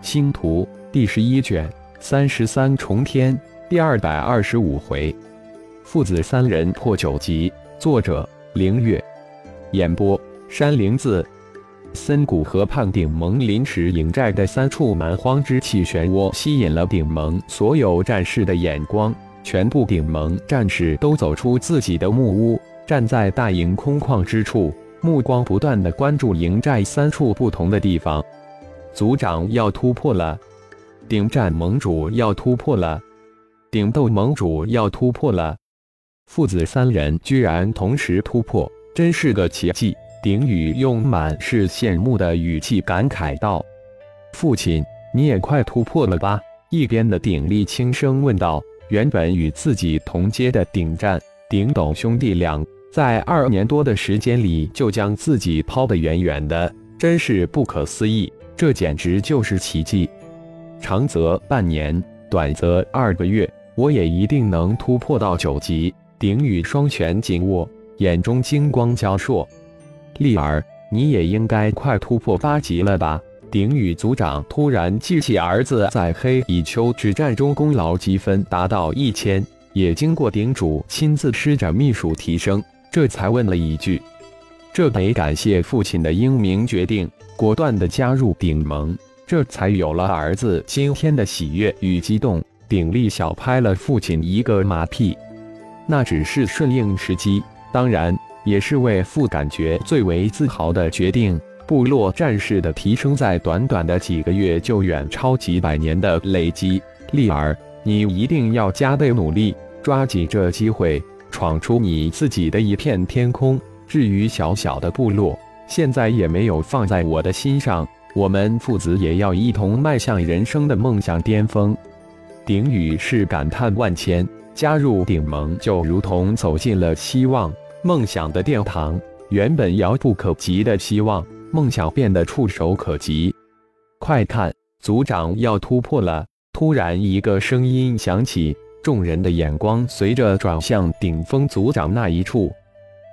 星图第十一卷三十三重天第二百二十五回，父子三人破九级。作者：凌月。演播：山灵子。森谷河畔顶盟临时营寨的三处蛮荒之气漩涡，吸引了顶盟所有战士的眼光。全部顶盟战士都走出自己的木屋，站在大营空旷之处，目光不断的关注营寨三处不同的地方。族长要突破了，顶战盟主要突破了，顶斗盟主要突破了，父子三人居然同时突破，真是个奇迹！顶宇用满是羡慕的语气感慨道：“父亲，你也快突破了吧？”一边的鼎力轻声问道。原本与自己同阶的顶战、顶斗兄弟俩，在二年多的时间里就将自己抛得远远的，真是不可思议！这简直就是奇迹。长则半年，短则二个月，我也一定能突破到九级。顶宇双拳紧握，眼中金光交烁。丽儿，你也应该快突破八级了吧？鼎宇族长突然记起儿子在黑蚁丘之战中功劳积分达到一千，也经过鼎主亲自施展秘术提升，这才问了一句：“这得感谢父亲的英明决定，果断的加入鼎盟，这才有了儿子今天的喜悦与激动。”鼎力小拍了父亲一个马屁，那只是顺应时机，当然也是为父感觉最为自豪的决定。部落战士的提升，在短短的几个月就远超几百年的累积。丽儿，你一定要加倍努力，抓紧这机会，闯出你自己的一片天空。至于小小的部落，现在也没有放在我的心上。我们父子也要一同迈向人生的梦想巅峰。鼎宇是感叹万千，加入鼎盟就如同走进了希望、梦想的殿堂。原本遥不可及的希望。梦想变得触手可及，快看，族长要突破了！突然，一个声音响起，众人的眼光随着转向顶峰族长那一处。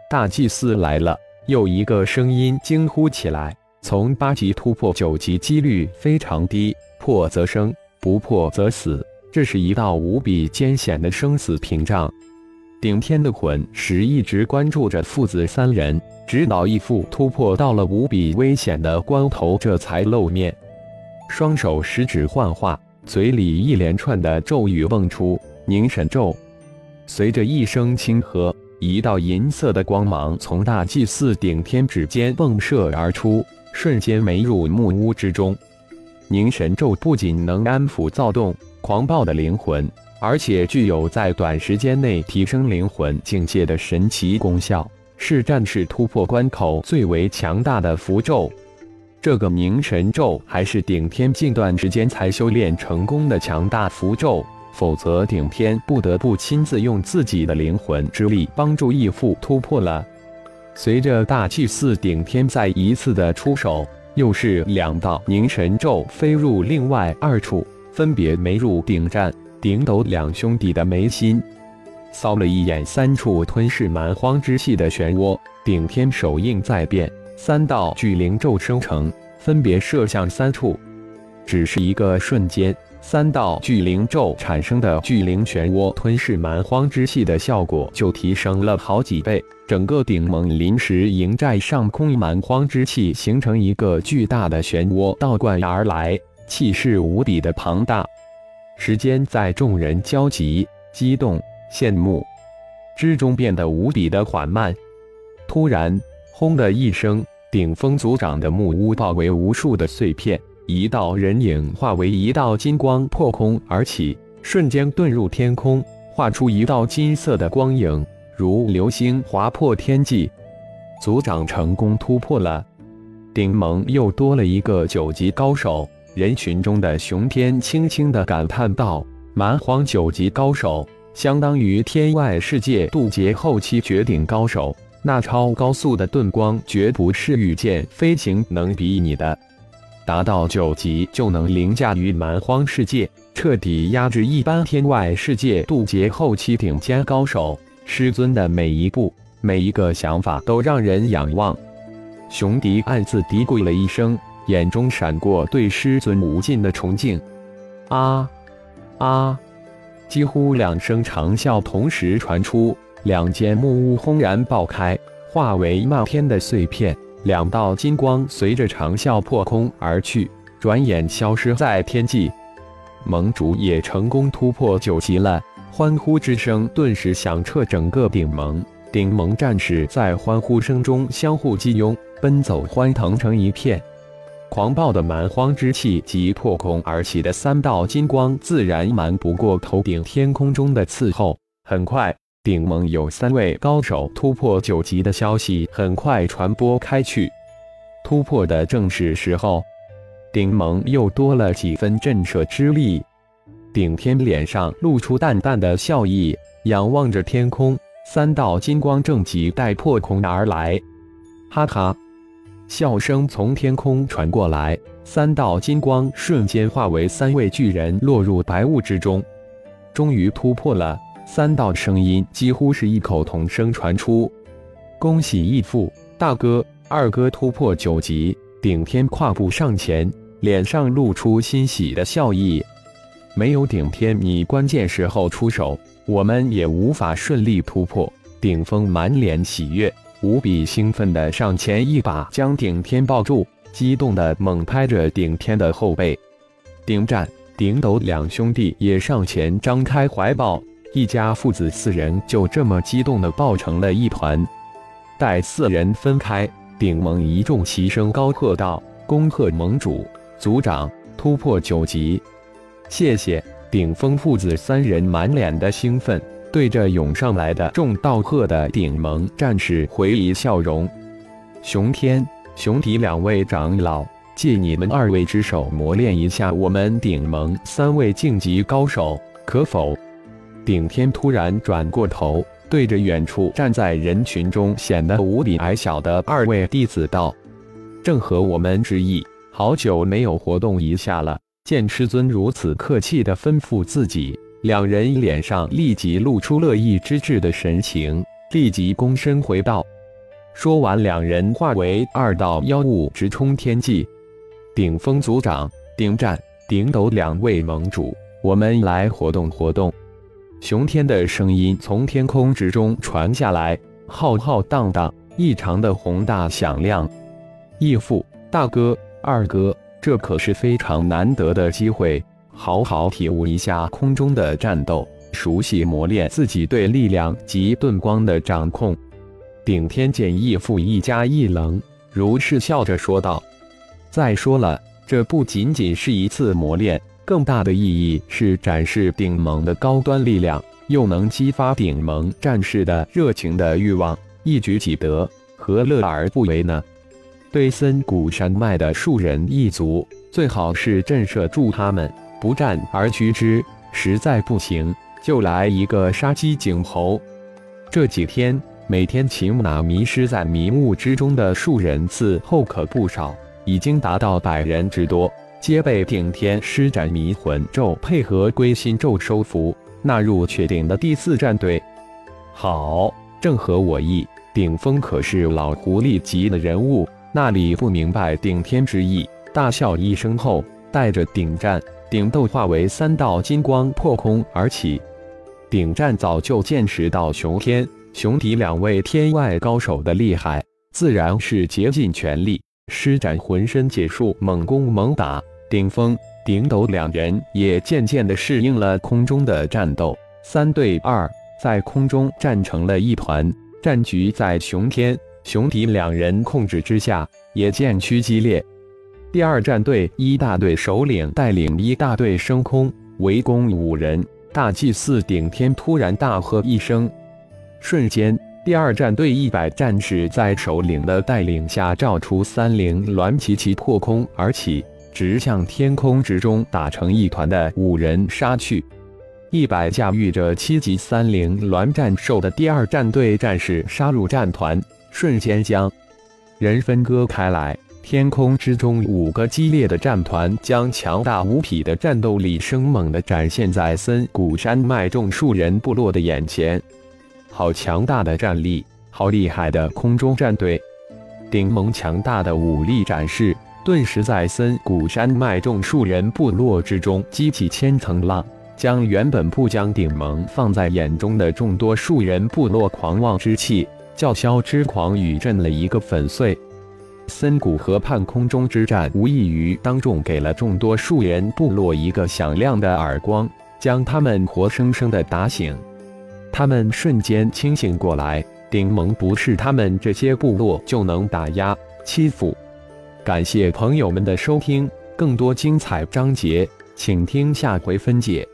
大祭司来了！又一个声音惊呼起来：“从八级突破九级几率非常低，破则生，不破则死，这是一道无比艰险的生死屏障。”顶天的魂石一直关注着父子三人。直到义父突破到了无比危险的关头，这才露面。双手十指幻化，嘴里一连串的咒语蹦出，凝神咒。随着一声轻喝，一道银色的光芒从大祭司顶天指尖迸射而出，瞬间没入木屋之中。凝神咒不仅能安抚躁动、狂暴的灵魂，而且具有在短时间内提升灵魂境界的神奇功效。是战士突破关口最为强大的符咒，这个凝神咒还是顶天近段时间才修炼成功的强大符咒，否则顶天不得不亲自用自己的灵魂之力帮助义父突破了。随着大祭司顶天再一次的出手，又是两道凝神咒飞入另外二处，分别没入顶战、顶斗两兄弟的眉心。扫了一眼三处吞噬蛮荒之气的漩涡，顶天手印再变，三道巨灵咒生成，分别射向三处。只是一个瞬间，三道巨灵咒产生的巨灵漩涡吞噬蛮荒之气的效果就提升了好几倍。整个顶盟临时营寨上空蛮荒之气形成一个巨大的漩涡倒灌而来，气势无比的庞大。时间在众人焦急、激动。羡慕之中变得无比的缓慢。突然，轰的一声，顶峰族长的木屋爆为无数的碎片，一道人影化为一道金光破空而起，瞬间遁入天空，画出一道金色的光影，如流星划破天际。族长成功突破了，顶盟又多了一个九级高手。人群中的熊天轻轻的感叹道：“蛮荒九级高手。”相当于天外世界渡劫后期绝顶高手，那超高速的遁光绝不是御剑飞行能比拟的。达到九级就能凌驾于蛮荒世界，彻底压制一般天外世界渡劫后期顶尖高手。师尊的每一步、每一个想法都让人仰望。熊迪暗自嘀咕了一声，眼中闪过对师尊无尽的崇敬。啊啊！几乎两声长啸同时传出，两间木屋轰然爆开，化为漫天的碎片。两道金光随着长啸破空而去，转眼消失在天际。盟主也成功突破九级了，欢呼之声顿时响彻整个顶盟。顶盟战士在欢呼声中相互激拥，奔走欢腾成一片。狂暴的蛮荒之气及破空而起的三道金光，自然瞒不过头顶天空中的伺候。很快，顶盟有三位高手突破九级的消息很快传播开去。突破的正是时候，顶盟又多了几分震慑之力。顶天脸上露出淡淡的笑意，仰望着天空。三道金光正急待破空而来，哈哈！笑声从天空传过来，三道金光瞬间化为三位巨人，落入白雾之中。终于突破了！三道声音几乎是异口同声传出。恭喜义父、大哥、二哥突破九级！顶天跨步上前，脸上露出欣喜的笑意。没有顶天，你关键时候出手。我们也无法顺利突破。顶峰满脸喜悦，无比兴奋地上前一把将顶天抱住，激动地猛拍着顶天的后背。顶战、顶斗两兄弟也上前张开怀抱，一家父子四人就这么激动地抱成了一团。待四人分开，顶盟一众齐声高喝道：“恭贺盟主、族长突破九级！谢谢！”顶峰父子三人满脸的兴奋，对着涌上来的众道贺的顶盟战士回以笑容。熊天、熊迪两位长老，借你们二位之手磨练一下我们顶盟三位晋级高手，可否？顶天突然转过头，对着远处站在人群中显得无比矮小的二位弟子道：“正合我们之意，好久没有活动一下了。”见师尊如此客气地吩咐自己，两人脸上立即露出乐意之至的神情，立即躬身回道。说完，两人化为二道妖雾，直冲天际。顶峰族长、顶战、顶斗两位盟主，我们来活动活动。熊天的声音从天空之中传下来，浩浩荡荡，异常的宏大响亮。义父、大哥、二哥。这可是非常难得的机会，好好体悟一下空中的战斗，熟悉磨练自己对力量及盾光的掌控。顶天见义父一家一愣，如是笑着说道：“再说了，这不仅仅是一次磨练，更大的意义是展示顶盟的高端力量，又能激发顶盟战士的热情的欲望，一举几得，何乐而不为呢？”对森谷山脉的树人一族，最好是震慑住他们，不战而屈之。实在不行，就来一个杀鸡儆猴。这几天，每天骑马迷失在迷雾之中的树人伺候可不少，已经达到百人之多，皆被顶天施展迷魂咒配合归心咒收服，纳入确定的第四战队。好，正合我意。顶峰可是老狐狸级的人物。那里不明白顶天之意，大笑一声后，带着顶战、顶斗化为三道金光破空而起。顶战早就见识到熊天、熊迪两位天外高手的厉害，自然是竭尽全力施展浑身解数猛攻猛打。顶峰、顶斗两人也渐渐地适应了空中的战斗，三对二在空中战成了一团，战局在熊天。熊迪两人控制之下，也渐趋激烈。第二战队一大队首领带领一大队升空围攻五人。大祭司顶天突然大喝一声，瞬间，第二战队一百战士在首领的带领下，照出三棱鸾齐齐破空而起，直向天空之中打成一团的五人杀去。一百驾驭着七级三棱鸾战兽的第二战队战士杀入战团。瞬间将人分割开来，天空之中五个激烈的战团将强大无匹的战斗力生猛地展现在森谷山脉众树人部落的眼前。好强大的战力，好厉害的空中战队！顶盟强大的武力展示，顿时在森谷山脉众树人部落之中激起千层浪，将原本不将顶盟放在眼中的众多树人部落狂妄之气、叫嚣之狂语震了一个粉碎。森谷河畔空中之战，无异于当众给了众多树人部落一个响亮的耳光，将他们活生生的打醒。他们瞬间清醒过来，顶盟不是他们这些部落就能打压欺负。感谢朋友们的收听，更多精彩章节，请听下回分解。